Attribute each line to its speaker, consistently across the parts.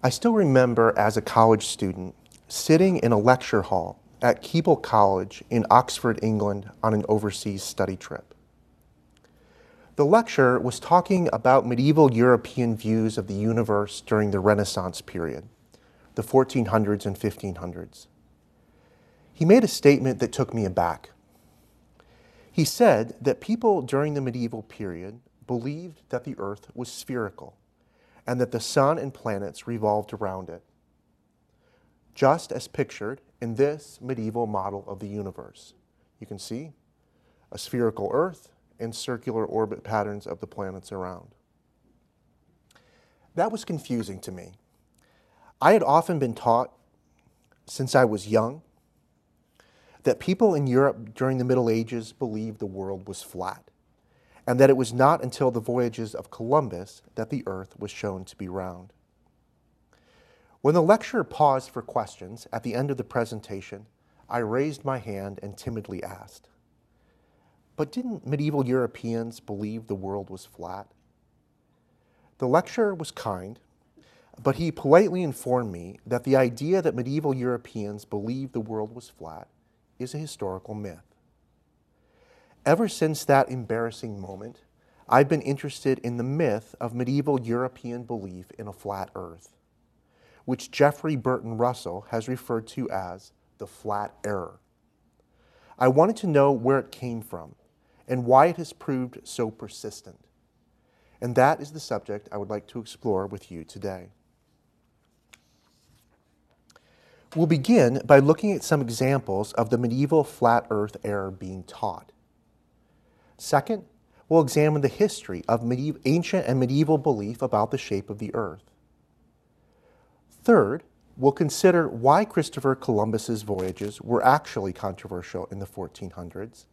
Speaker 1: I still remember as a college student sitting in a lecture hall at Keble College in Oxford, England on an overseas study trip. The lecture was talking about medieval European views of the universe during the Renaissance period, the 1400s and 1500s. He made a statement that took me aback. He said that people during the medieval period believed that the earth was spherical and that the sun and planets revolved around it, just as pictured in this medieval model of the universe. You can see a spherical earth and circular orbit patterns of the planets around. That was confusing to me. I had often been taught since I was young that people in Europe during the Middle Ages believed the world was flat and that it was not until the voyages of Columbus that the earth was shown to be round. When the lecturer paused for questions at the end of the presentation, I raised my hand and timidly asked, But didn't medieval Europeans believe the world was flat? The lecturer was kind, but he politely informed me that the idea that medieval Europeans believed the world was flat is a historical myth. Ever since that embarrassing moment, I've been interested in the myth of medieval European belief in a flat earth, which Jeffrey Burton Russell has referred to as the flat error. I wanted to know where it came from and why it has proved so persistent. And that is the subject I would like to explore with you today. We'll begin by looking at some examples of the medieval flat earth error being taught. Second, we'll examine the history of medieval, ancient and medieval belief about the shape of the earth. Third, we'll consider why Christopher Columbus's voyages were actually controversial in the 1400s.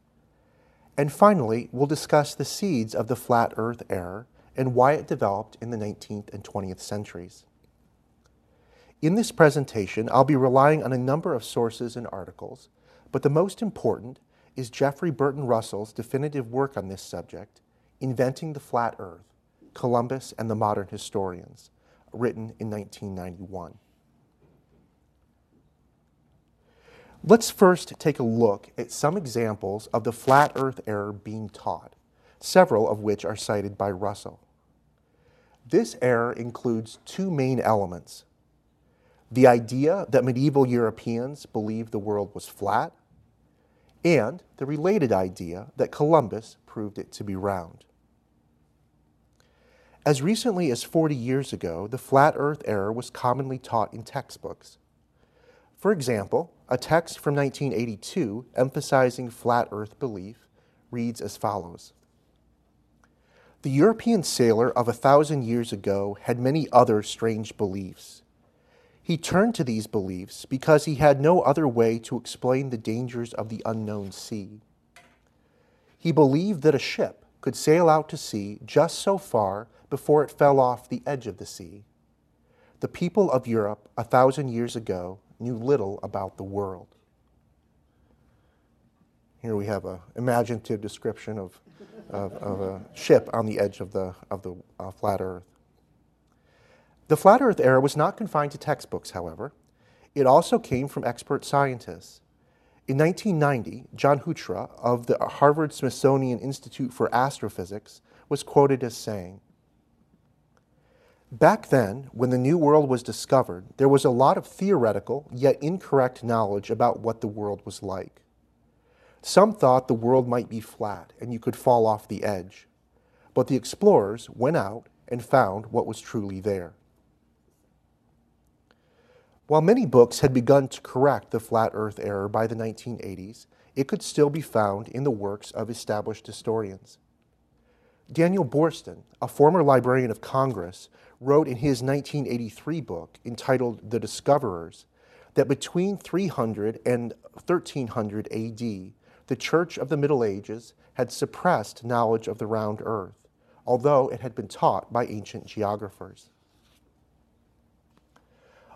Speaker 1: And finally, we'll discuss the seeds of the flat earth error and why it developed in the 19th and 20th centuries. In this presentation, I'll be relying on a number of sources and articles, but the most important is Jeffrey Burton Russell's definitive work on this subject, Inventing the Flat Earth Columbus and the Modern Historians, written in 1991. Let's first take a look at some examples of the flat earth error being taught, several of which are cited by Russell. This error includes two main elements the idea that medieval Europeans believed the world was flat, and the related idea that Columbus proved it to be round. As recently as 40 years ago, the flat earth error was commonly taught in textbooks. For example, a text from 1982 emphasizing flat earth belief reads as follows The European sailor of a thousand years ago had many other strange beliefs. He turned to these beliefs because he had no other way to explain the dangers of the unknown sea. He believed that a ship could sail out to sea just so far before it fell off the edge of the sea. The people of Europe a thousand years ago knew little about the world. Here we have an imaginative description of, of, of, a ship on the edge of the, of the uh, flat earth. The flat earth error was not confined to textbooks, however. It also came from expert scientists. In 1990, John Huchra of the Harvard Smithsonian Institute for Astrophysics was quoted as saying, Back then, when the New World was discovered, there was a lot of theoretical yet incorrect knowledge about what the world was like. Some thought the world might be flat and you could fall off the edge. But the explorers went out and found what was truly there. While many books had begun to correct the flat earth error by the 1980s, it could still be found in the works of established historians. Daniel Boorstin, a former Librarian of Congress, wrote in his 1983 book entitled The Discoverers that between 300 and 1300 AD, the Church of the Middle Ages had suppressed knowledge of the round earth, although it had been taught by ancient geographers.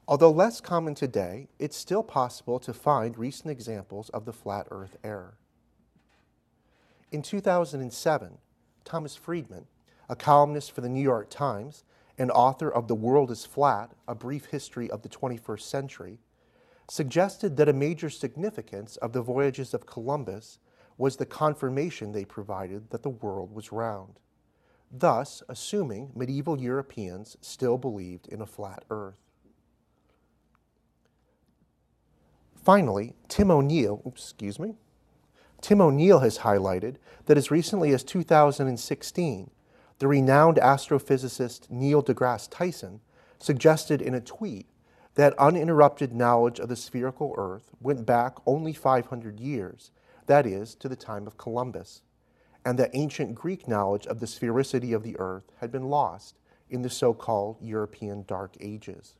Speaker 1: Although less common today, it's still possible to find recent examples of the flat earth error. In 2007, Thomas Friedman, a columnist for the New York Times and author of The World is Flat A Brief History of the 21st Century, suggested that a major significance of the voyages of Columbus was the confirmation they provided that the world was round, thus assuming medieval Europeans still believed in a flat earth. Finally, Tim O'Neill, excuse me, Tim O'Neill has highlighted that as recently as 2016, the renowned astrophysicist Neil deGrasse Tyson suggested in a tweet that uninterrupted knowledge of the spherical Earth went back only 500 years, that is, to the time of Columbus, and that ancient Greek knowledge of the sphericity of the Earth had been lost in the so called European Dark Ages.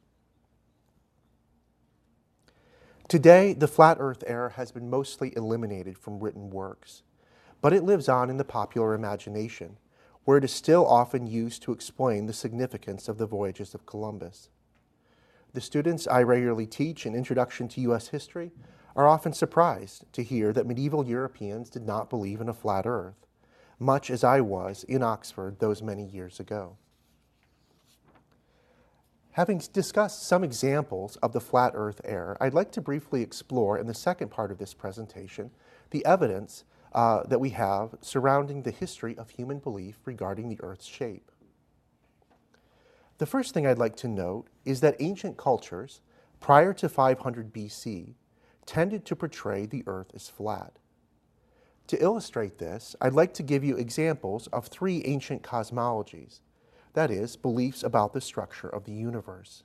Speaker 1: Today, the flat earth error has been mostly eliminated from written works, but it lives on in the popular imagination, where it is still often used to explain the significance of the voyages of Columbus. The students I regularly teach in Introduction to U.S. History are often surprised to hear that medieval Europeans did not believe in a flat earth, much as I was in Oxford those many years ago. Having discussed some examples of the flat earth error, I'd like to briefly explore in the second part of this presentation the evidence uh, that we have surrounding the history of human belief regarding the earth's shape. The first thing I'd like to note is that ancient cultures, prior to 500 BC, tended to portray the earth as flat. To illustrate this, I'd like to give you examples of three ancient cosmologies that is, beliefs about the structure of the universe.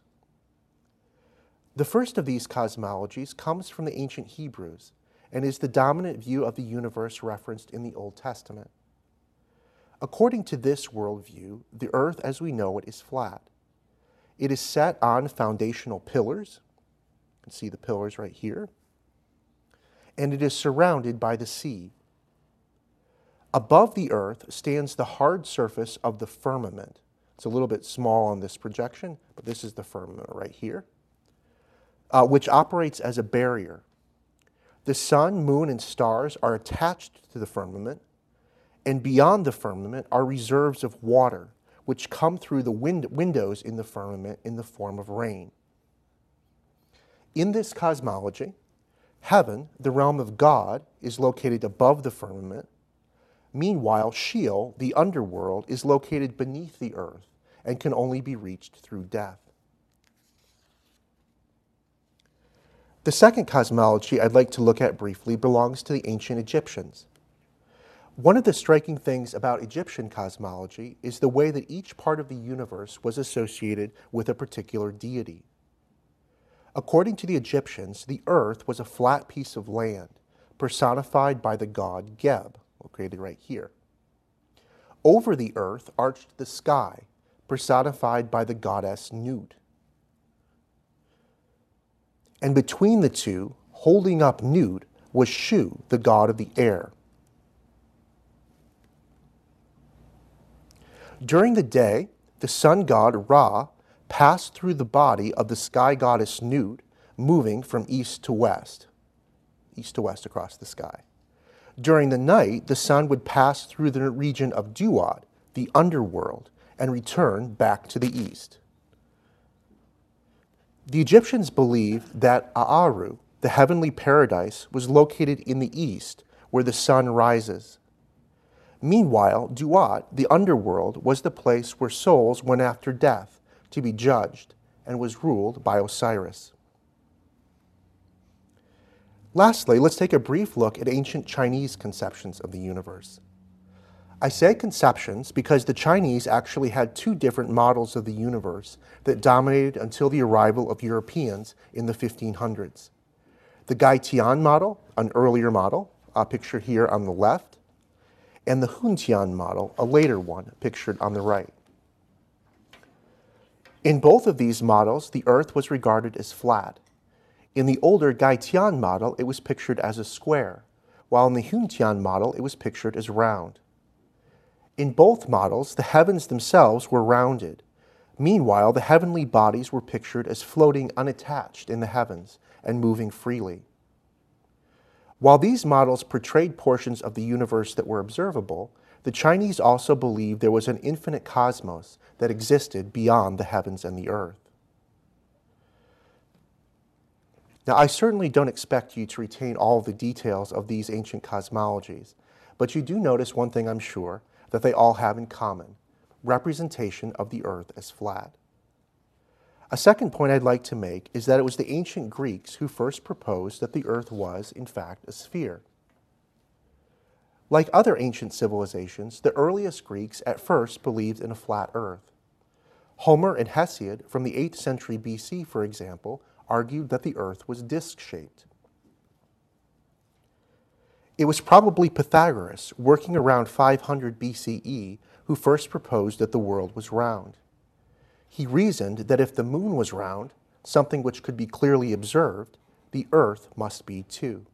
Speaker 1: The first of these cosmologies comes from the ancient Hebrews and is the dominant view of the universe referenced in the Old Testament. According to this worldview, the earth as we know it is flat. It is set on foundational pillars. You can see the pillars right here. And it is surrounded by the sea. Above the earth stands the hard surface of the firmament, it's a little bit small on this projection, but this is the firmament right here, uh, which operates as a barrier. The sun, moon, and stars are attached to the firmament, and beyond the firmament are reserves of water, which come through the wind- windows in the firmament in the form of rain. In this cosmology, heaven, the realm of God, is located above the firmament, Meanwhile, Sheol, the underworld, is located beneath the earth and can only be reached through death. The second cosmology I'd like to look at briefly belongs to the ancient Egyptians. One of the striking things about Egyptian cosmology is the way that each part of the universe was associated with a particular deity. According to the Egyptians, the earth was a flat piece of land personified by the god Geb located right here. Over the earth arched the sky, personified by the goddess Nut. And between the two, holding up Nut, was Shu, the god of the air. During the day, the sun god Ra passed through the body of the sky goddess Nut, moving from east to west, east to west across the sky. During the night, the sun would pass through the region of Duat, the underworld, and return back to the east. The Egyptians believed that Aaru, the heavenly paradise, was located in the east, where the sun rises. Meanwhile, Duat, the underworld, was the place where souls went after death to be judged and was ruled by Osiris. Lastly, let's take a brief look at ancient Chinese conceptions of the universe. I say conceptions because the Chinese actually had two different models of the universe that dominated until the arrival of Europeans in the 1500s. The Gaitian model, an earlier model, a picture here on the left, and the Hun Tian model, a later one, pictured on the right. In both of these models, the Earth was regarded as flat, in the older Gaitian model, it was pictured as a square, while in the Huntian model, it was pictured as round. In both models, the heavens themselves were rounded. Meanwhile, the heavenly bodies were pictured as floating unattached in the heavens and moving freely. While these models portrayed portions of the universe that were observable, the Chinese also believed there was an infinite cosmos that existed beyond the heavens and the earth. Now, I certainly don't expect you to retain all the details of these ancient cosmologies, but you do notice one thing I'm sure that they all have in common representation of the earth as flat. A second point I'd like to make is that it was the ancient Greeks who first proposed that the earth was, in fact, a sphere. Like other ancient civilizations, the earliest Greeks at first believed in a flat earth. Homer and Hesiod from the 8th century BC, for example, argued that the earth was disc shaped. It was probably Pythagoras, working around 500 BCE, who first proposed that the world was round. He reasoned that if the moon was round, something which could be clearly observed, the earth must be too.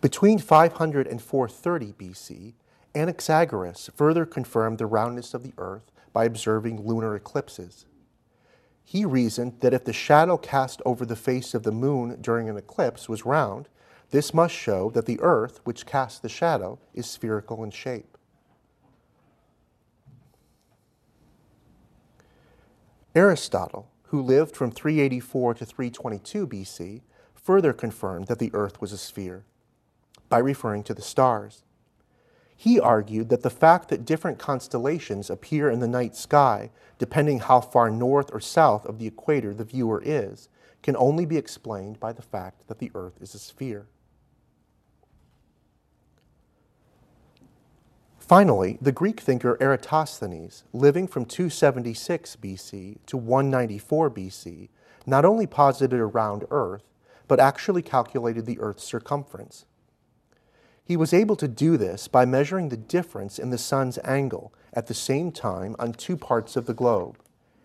Speaker 1: Between 500 and 430 BC, Anaxagoras further confirmed the roundness of the earth by observing lunar eclipses. He reasoned that if the shadow cast over the face of the moon during an eclipse was round, this must show that the earth, which casts the shadow, is spherical in shape. Aristotle, who lived from 384 to 322 BC, further confirmed that the earth was a sphere by referring to the stars. He argued that the fact that different constellations appear in the night sky, depending how far north or south of the equator the viewer is, can only be explained by the fact that the Earth is a sphere. Finally, the Greek thinker Eratosthenes, living from 276 BC to 194 BC, not only posited a round Earth, but actually calculated the Earth's circumference. He was able to do this by measuring the difference in the sun's angle at the same time on two parts of the globe,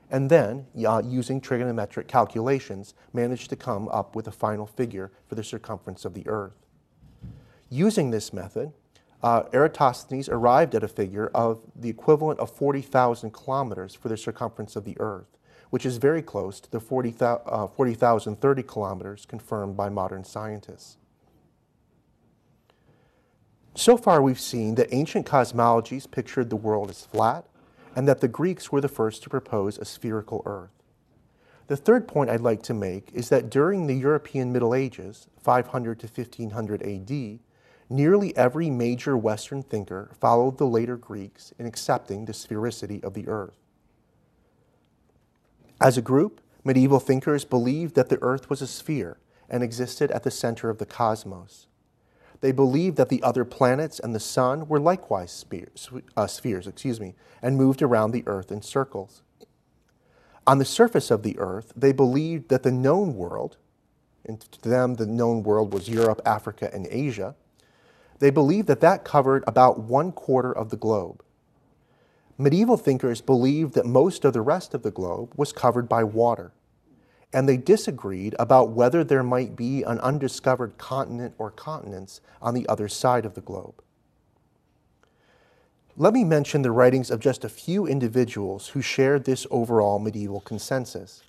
Speaker 1: and then, uh, using trigonometric calculations, managed to come up with a final figure for the circumference of the Earth. Using this method, uh, Eratosthenes arrived at a figure of the equivalent of 40,000 kilometers for the circumference of the Earth, which is very close to the 40,030 uh, 40, kilometers confirmed by modern scientists. So far, we've seen that ancient cosmologies pictured the world as flat and that the Greeks were the first to propose a spherical Earth. The third point I'd like to make is that during the European Middle Ages, 500 to 1500 AD, nearly every major Western thinker followed the later Greeks in accepting the sphericity of the Earth. As a group, medieval thinkers believed that the Earth was a sphere and existed at the center of the cosmos. They believed that the other planets and the sun were likewise spheres, uh, spheres excuse me, and moved around the earth in circles. On the surface of the earth, they believed that the known world, and to them the known world was Europe, Africa, and Asia, they believed that that covered about one quarter of the globe. Medieval thinkers believed that most of the rest of the globe was covered by water and they disagreed about whether there might be an undiscovered continent or continents on the other side of the globe. Let me mention the writings of just a few individuals who shared this overall medieval consensus.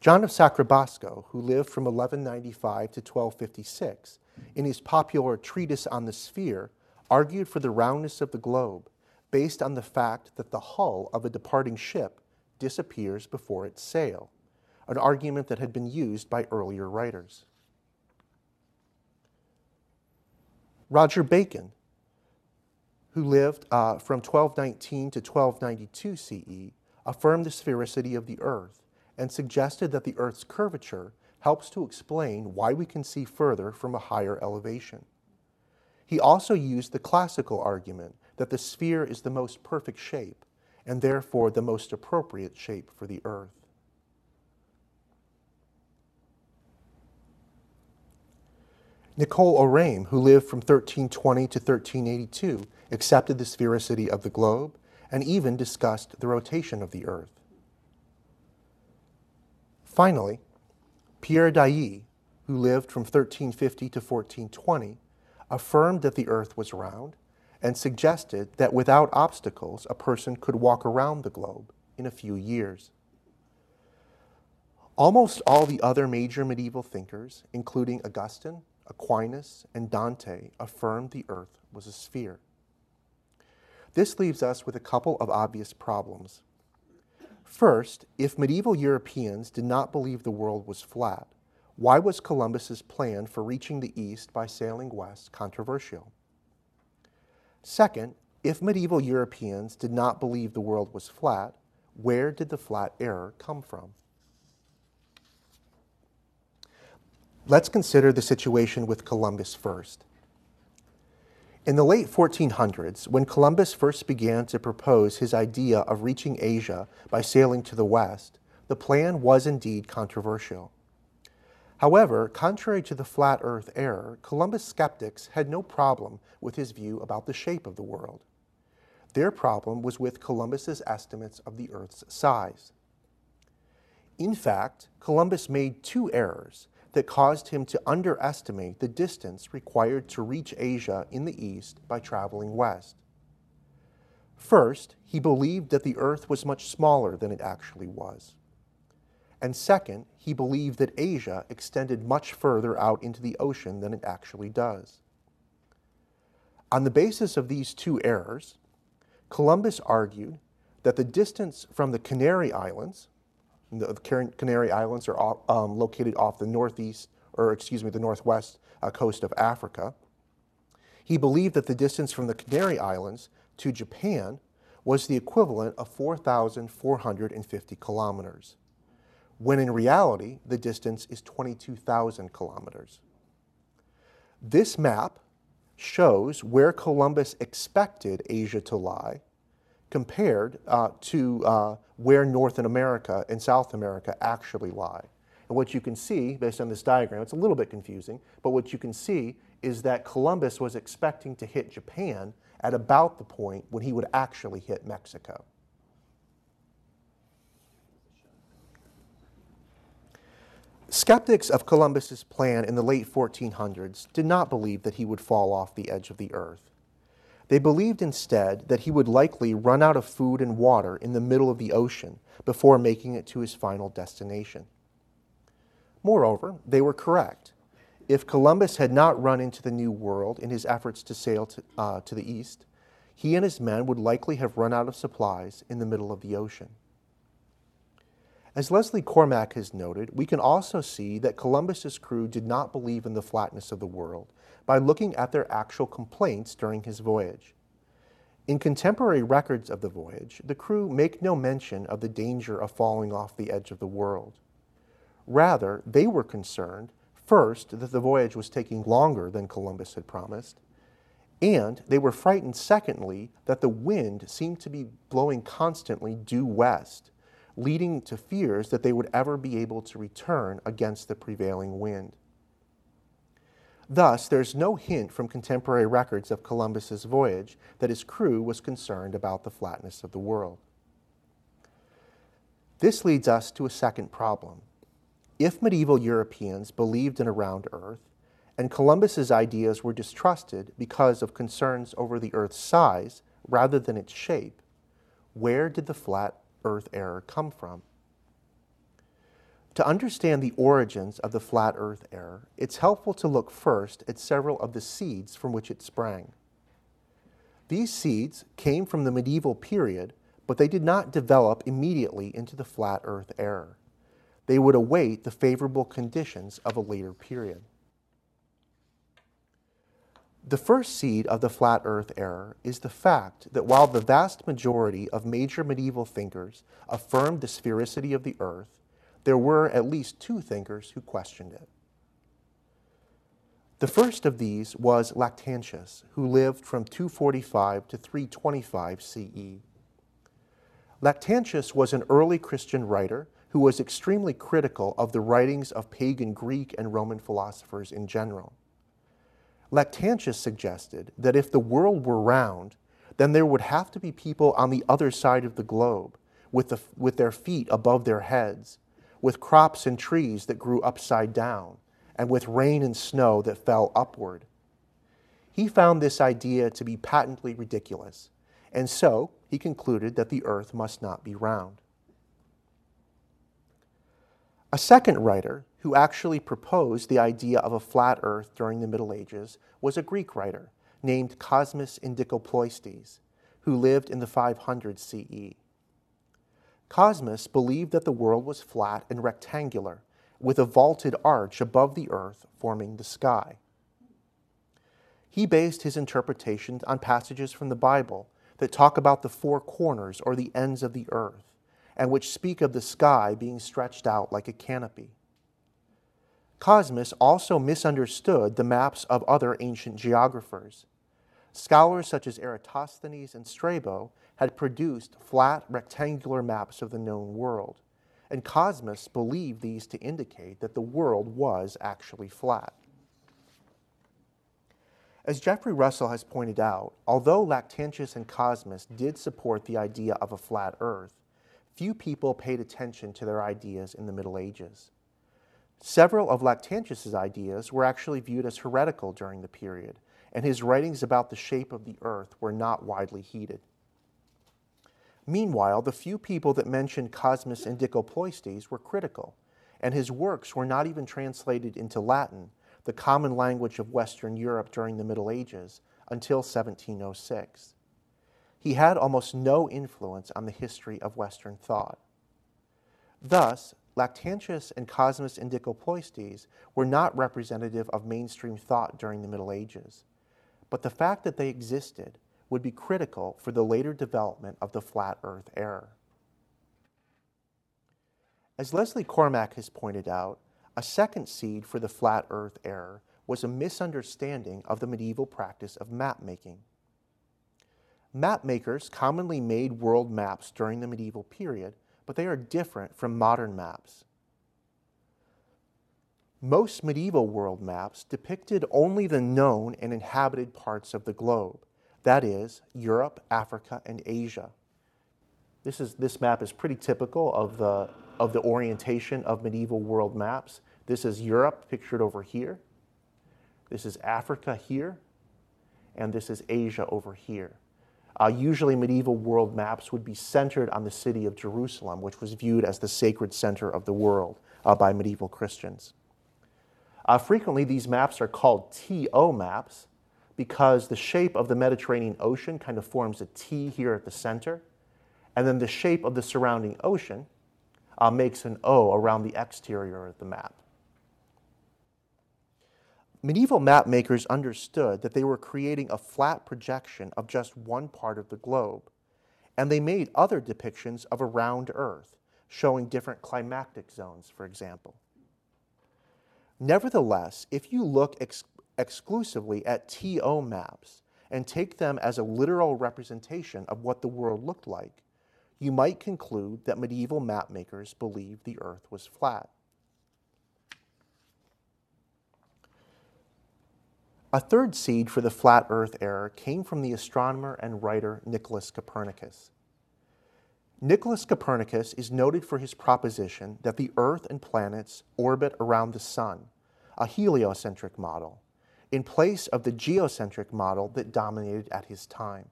Speaker 1: John of Sacrobosco, who lived from 1195 to 1256, in his popular treatise on the sphere, argued for the roundness of the globe based on the fact that the hull of a departing ship disappears before its sail an argument that had been used by earlier writers. Roger Bacon, who lived uh, from 1219 to 1292 CE, affirmed the sphericity of the Earth and suggested that the Earth's curvature helps to explain why we can see further from a higher elevation. He also used the classical argument that the sphere is the most perfect shape and therefore the most appropriate shape for the Earth. Nicole Oresme, who lived from 1320 to 1382, accepted the sphericity of the globe and even discussed the rotation of the Earth. Finally, Pierre d'Ailly, who lived from 1350 to 1420, affirmed that the Earth was round and suggested that without obstacles a person could walk around the globe in a few years. Almost all the other major medieval thinkers, including Augustine, Aquinas, and Dante affirmed the earth was a sphere. This leaves us with a couple of obvious problems. First, if medieval Europeans did not believe the world was flat, why was Columbus's plan for reaching the east by sailing west controversial? Second, if medieval Europeans did not believe the world was flat, where did the flat error come from? Let's consider the situation with Columbus first. In the late 1400s, when Columbus first began to propose his idea of reaching Asia by sailing to the west, the plan was indeed controversial. However, contrary to the flat earth error, Columbus skeptics had no problem with his view about the shape of the world. Their problem was with Columbus's estimates of the earth's size. In fact, Columbus made two errors that caused him to underestimate the distance required to reach Asia in the east by traveling west. First, he believed that the earth was much smaller than it actually was. And second, he believed that Asia extended much further out into the ocean than it actually does. On the basis of these two errors, Columbus argued that the distance from the Canary Islands, the Canary Islands are um, located off the northeast, or excuse me, the northwest uh, coast of Africa. He believed that the distance from the Canary Islands to Japan was the equivalent of 4,450 kilometers, when in reality, the distance is 22,000 kilometers. This map shows where Columbus expected Asia to lie compared uh, to uh, where North America and South America actually lie. And what you can see, based on this diagram, it's a little bit confusing, but what you can see is that Columbus was expecting to hit Japan at about the point when he would actually hit Mexico. Skeptics of Columbus's plan in the late 1400s did not believe that he would fall off the edge of the earth. They believed instead that he would likely run out of food and water in the middle of the ocean before making it to his final destination. Moreover, they were correct. If Columbus had not run into the New World in his efforts to sail to, uh, to the east, he and his men would likely have run out of supplies in the middle of the ocean. As Leslie Cormack has noted, we can also see that Columbus's crew did not believe in the flatness of the world by looking at their actual complaints during his voyage. In contemporary records of the voyage, the crew make no mention of the danger of falling off the edge of the world. Rather, they were concerned, first, that the voyage was taking longer than Columbus had promised, and they were frightened, secondly, that the wind seemed to be blowing constantly due west leading to fears that they would ever be able to return against the prevailing wind. Thus, there's no hint from contemporary records of Columbus's voyage that his crew was concerned about the flatness of the world. This leads us to a second problem. If medieval Europeans believed in a round earth, and Columbus's ideas were distrusted because of concerns over the earth's size rather than its shape, where did the flat earth error come from? To understand the origins of the flat earth error, it's helpful to look first at several of the seeds from which it sprang. These seeds came from the medieval period, but they did not develop immediately into the flat earth error. They would await the favorable conditions of a later period. The first seed of the flat earth error is the fact that while the vast majority of major medieval thinkers affirmed the sphericity of the earth, there were at least two thinkers who questioned it. The first of these was Lactantius, who lived from 245 to 325 CE. Lactantius was an early Christian writer who was extremely critical of the writings of pagan Greek and Roman philosophers in general. Lactantius suggested that if the world were round, then there would have to be people on the other side of the globe with, the, with their feet above their heads, with crops and trees that grew upside down, and with rain and snow that fell upward. He found this idea to be patently ridiculous, and so he concluded that the earth must not be round. A second writer who actually proposed the idea of a flat earth during the Middle Ages was a Greek writer named Cosmas Indicopleustes, who lived in the 500 CE. Cosmas believed that the world was flat and rectangular, with a vaulted arch above the earth forming the sky. He based his interpretations on passages from the Bible that talk about the four corners or the ends of the earth, and which speak of the sky being stretched out like a canopy. Cosmas also misunderstood the maps of other ancient geographers. Scholars such as Eratosthenes and Strabo had produced flat, rectangular maps of the known world, and Cosmas believed these to indicate that the world was actually flat. As Jeffrey Russell has pointed out, although Lactantius and Cosmas did support the idea of a flat earth, few people paid attention to their ideas in the Middle Ages. Several of Lactantius's ideas were actually viewed as heretical during the period, and his writings about the shape of the earth were not widely heeded. Meanwhile, the few people that mentioned Cosmas and Indicopleustes were critical, and his works were not even translated into Latin, the common language of Western Europe during the Middle Ages, until 1706. He had almost no influence on the history of Western thought. Thus, Lactantius and Cosmas Indicopleustes were not representative of mainstream thought during the Middle Ages, but the fact that they existed would be critical for the later development of the flat earth error. As Leslie Cormack has pointed out, a second seed for the flat earth error was a misunderstanding of the medieval practice of map making. Map makers commonly made world maps during the medieval period, but they are different from modern maps. Most medieval world maps depicted only the known and inhabited parts of the globe, that is, Europe, Africa, and Asia. This, is, this map is pretty typical of the, of the orientation of medieval world maps. This is Europe pictured over here. This is Africa here. And this is Asia over here. Uh, usually, medieval world maps would be centered on the city of Jerusalem, which was viewed as the sacred center of the world uh, by medieval Christians. Uh, frequently, these maps are called TO maps because the shape of the Mediterranean Ocean kind of forms a T here at the center, and then the shape of the surrounding ocean uh, makes an O around the exterior of the map. Medieval map makers understood that they were creating a flat projection of just one part of the globe, and they made other depictions of a round Earth, showing different climatic zones, for example. Nevertheless, if you look ex- exclusively at TO maps and take them as a literal representation of what the world looked like, you might conclude that medieval mapmakers believed the earth was flat. A third seed for the flat earth error came from the astronomer and writer Nicholas Copernicus. Nicholas Copernicus is noted for his proposition that the earth and planets orbit around the sun, a heliocentric model, in place of the geocentric model that dominated at his time,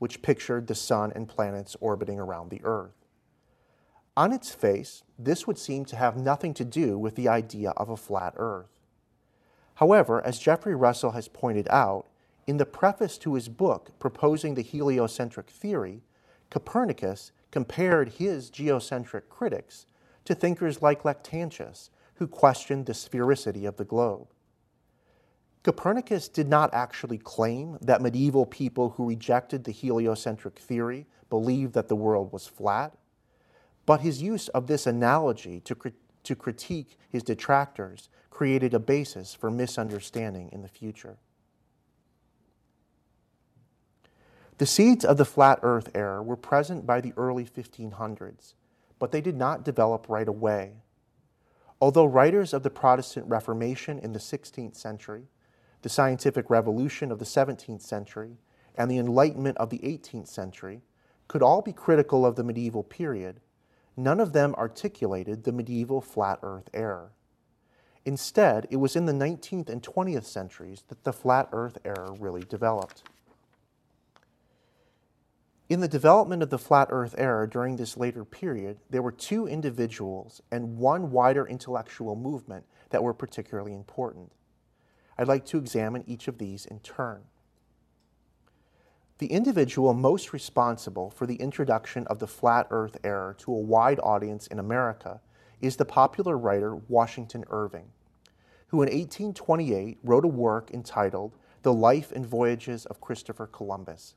Speaker 1: which pictured the sun and planets orbiting around the earth. On its face, this would seem to have nothing to do with the idea of a flat earth. However, as Jeffrey Russell has pointed out, in the preface to his book proposing the heliocentric theory, Copernicus compared his geocentric critics to thinkers like Lactantius, who questioned the sphericity of the globe. Copernicus did not actually claim that medieval people who rejected the heliocentric theory believed that the world was flat, but his use of this analogy to, to critique his detractors created a basis for misunderstanding in the future. The seeds of the flat earth error were present by the early 1500s, but they did not develop right away. Although writers of the Protestant Reformation in the 16th century the scientific revolution of the 17th century, and the Enlightenment of the 18th century could all be critical of the medieval period, none of them articulated the medieval flat earth error. Instead, it was in the 19th and 20th centuries that the flat earth error really developed. In the development of the flat earth error during this later period, there were two individuals and one wider intellectual movement that were particularly important. I'd like to examine each of these in turn. The individual most responsible for the introduction of the flat earth error to a wide audience in America is the popular writer Washington Irving, who in 1828 wrote a work entitled The Life and Voyages of Christopher Columbus.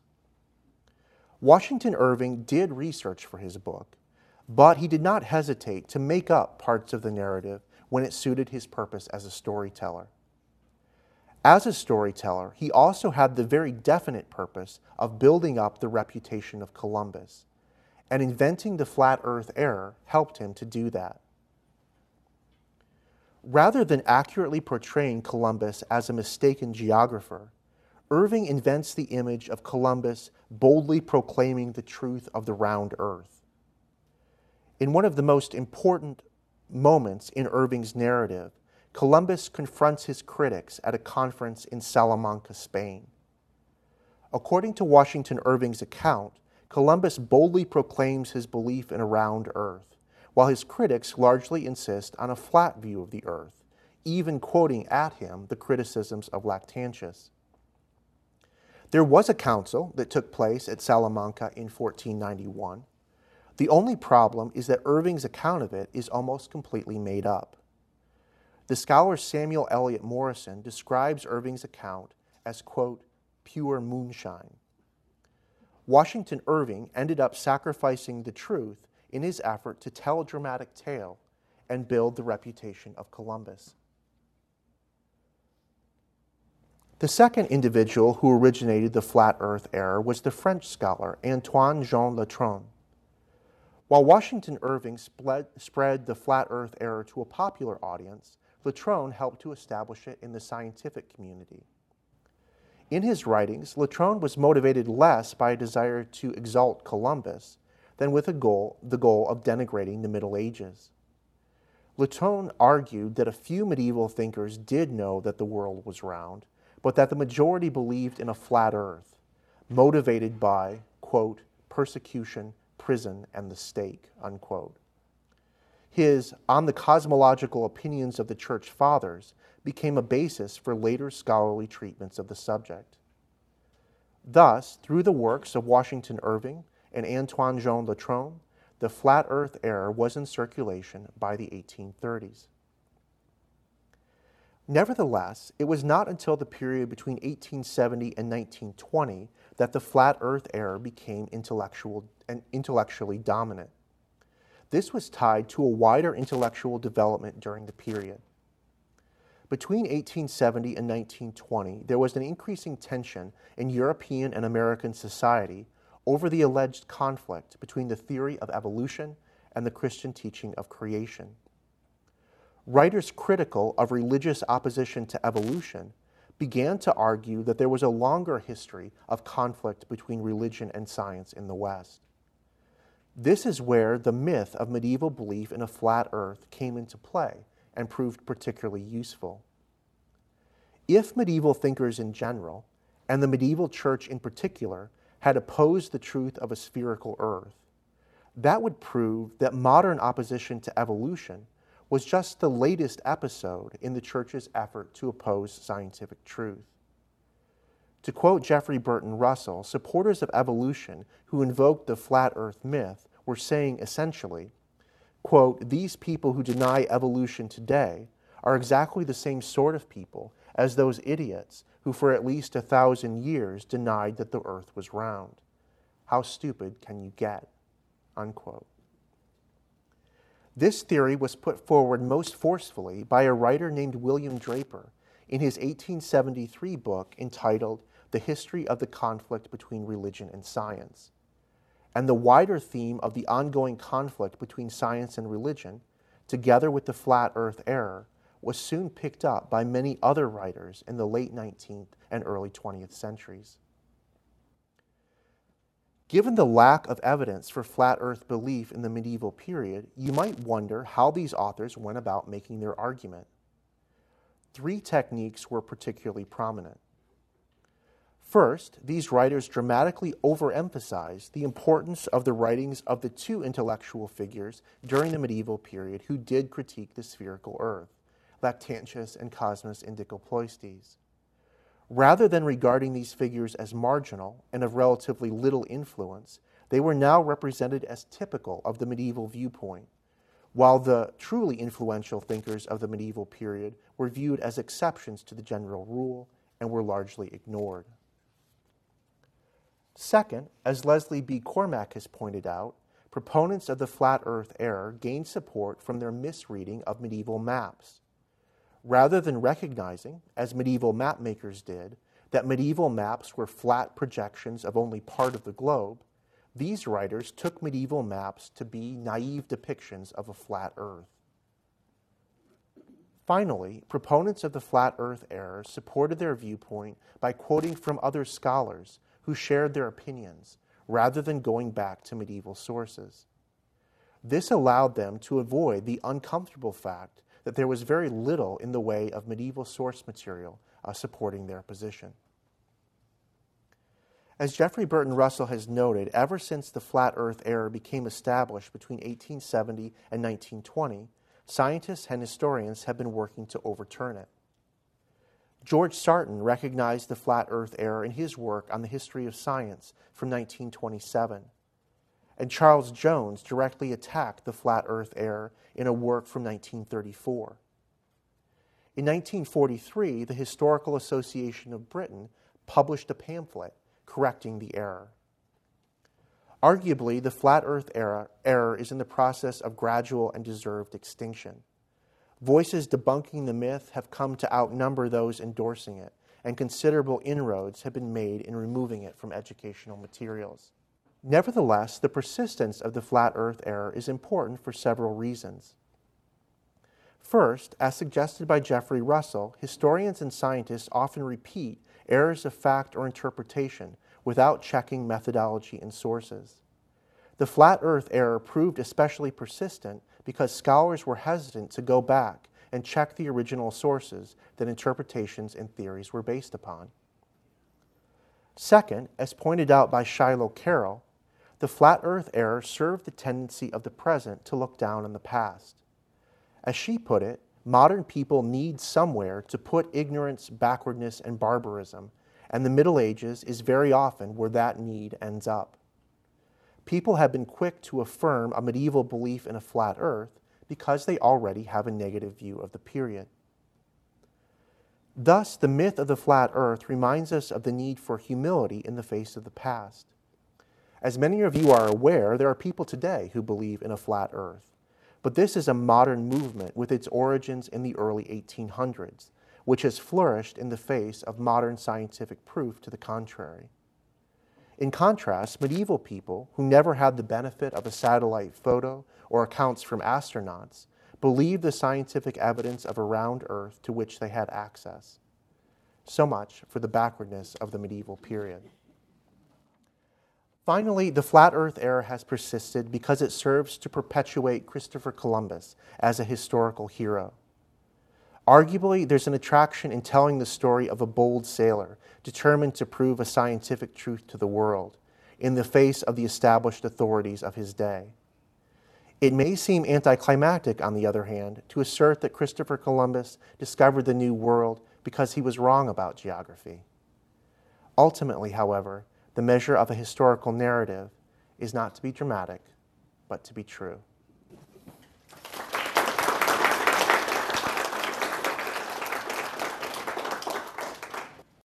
Speaker 1: Washington Irving did research for his book, but he did not hesitate to make up parts of the narrative when it suited his purpose as a storyteller. As a storyteller, he also had the very definite purpose of building up the reputation of Columbus, and inventing the flat earth error helped him to do that. Rather than accurately portraying Columbus as a mistaken geographer, Irving invents the image of Columbus boldly proclaiming the truth of the round earth. In one of the most important moments in Irving's narrative, Columbus confronts his critics at a conference in Salamanca, Spain. According to Washington Irving's account, Columbus boldly proclaims his belief in a round earth, while his critics largely insist on a flat view of the earth, even quoting at him the criticisms of Lactantius. There was a council that took place at Salamanca in 1491. The only problem is that Irving's account of it is almost completely made up. The scholar Samuel Eliot Morison describes Irving's account as, quote, pure moonshine. Washington Irving ended up sacrificing the truth in his effort to tell a dramatic tale and build the reputation of Columbus. The second individual who originated the flat earth error was the French scholar Antoine Jean Letronne. While Washington Irving spread the flat earth error to a popular audience, Letronne helped to establish it in the scientific community. In his writings, Letronne was motivated less by a desire to exalt Columbus than with a goal, the goal of denigrating the Middle Ages. Letronne argued that a few medieval thinkers did know that the world was round, but that the majority believed in a flat earth, motivated by, quote, persecution, prison, and the stake, unquote his On the Cosmological Opinions of the Church Fathers became a basis for later scholarly treatments of the subject. Thus, through the works of Washington Irving and Antoine Jean Letronne, the flat earth error was in circulation by the 1830s. Nevertheless, it was not until the period between 1870 and 1920 that the flat earth error became intellectual and intellectually dominant. This was tied to a wider intellectual development during the period. Between 1870 and 1920, there was an increasing tension in European and American society over the alleged conflict between the theory of evolution and the Christian teaching of creation. Writers critical of religious opposition to evolution began to argue that there was a longer history of conflict between religion and science in the West. This is where the myth of medieval belief in a flat earth came into play and proved particularly useful. If medieval thinkers in general, and the medieval church in particular, had opposed the truth of a spherical earth, that would prove that modern opposition to evolution was just the latest episode in the church's effort to oppose scientific truth. To quote Jeffrey Burton Russell, supporters of evolution who invoked the flat earth myth were saying essentially, quote, these people who deny evolution today are exactly the same sort of people as those idiots who for at least a thousand years denied that the earth was round. How stupid can you get? Unquote. This theory was put forward most forcefully by a writer named William Draper in his 1873 book entitled the history of the conflict between religion and science. And the wider theme of the ongoing conflict between science and religion, together with the flat earth error, was soon picked up by many other writers in the late 19th and early 20th centuries. Given the lack of evidence for flat earth belief in the medieval period, you might wonder how these authors went about making their argument. Three techniques were particularly prominent. First, these writers dramatically overemphasize the importance of the writings of the two intellectual figures during the medieval period who did critique the spherical earth, Lactantius and Cosmas Indicopleustes. Rather than regarding these figures as marginal and of relatively little influence, they were now represented as typical of the medieval viewpoint, while the truly influential thinkers of the medieval period were viewed as exceptions to the general rule and were largely ignored. Second, as Leslie B. Cormack has pointed out, proponents of the flat earth error gained support from their misreading of medieval maps. Rather than recognizing, as medieval mapmakers did, that medieval maps were flat projections of only part of the globe, these writers took medieval maps to be naive depictions of a flat earth. Finally, proponents of the flat earth error supported their viewpoint by quoting from other scholars who shared their opinions rather than going back to medieval sources. This allowed them to avoid the uncomfortable fact that there was very little in the way of medieval source material uh, supporting their position. As Jeffrey Burton Russell has noted, ever since the flat earth error became established between 1870 and 1920, scientists and historians have been working to overturn it. George Sarton recognized the flat earth error in his work on the history of science from 1927. And Charles Jones directly attacked the flat earth error in a work from 1934. In 1943, the Historical Association of Britain published a pamphlet correcting the error. Arguably, the flat earth error, error is in the process of gradual and deserved extinction. Voices debunking the myth have come to outnumber those endorsing it, and considerable inroads have been made in removing it from educational materials. Nevertheless, the persistence of the flat earth error is important for several reasons. First, as suggested by Jeffrey Russell, historians and scientists often repeat errors of fact or interpretation without checking methodology and sources. The flat earth error proved especially persistent because scholars were hesitant to go back and check the original sources that interpretations and theories were based upon. Second, as pointed out by Shiloh Carroll, the flat earth error served the tendency of the present to look down on the past. As she put it, modern people need somewhere to put ignorance, backwardness, and barbarism, and the Middle Ages is very often where that need ends up. People have been quick to affirm a medieval belief in a flat earth because they already have a negative view of the period. Thus, the myth of the flat earth reminds us of the need for humility in the face of the past. As many of you are aware, there are people today who believe in a flat earth. But this is a modern movement with its origins in the early 1800s, which has flourished in the face of modern scientific proof to the contrary. In contrast, medieval people, who never had the benefit of a satellite photo or accounts from astronauts, believed the scientific evidence of a round Earth to which they had access. So much for the backwardness of the medieval period. Finally, the flat earth error has persisted because it serves to perpetuate Christopher Columbus as a historical hero. Arguably, there's an attraction in telling the story of a bold sailor determined to prove a scientific truth to the world in the face of the established authorities of his day. It may seem anticlimactic, on the other hand, to assert that Christopher Columbus discovered the New World because he was wrong about geography. Ultimately, however, the measure of a historical narrative is not to be dramatic, but to be true.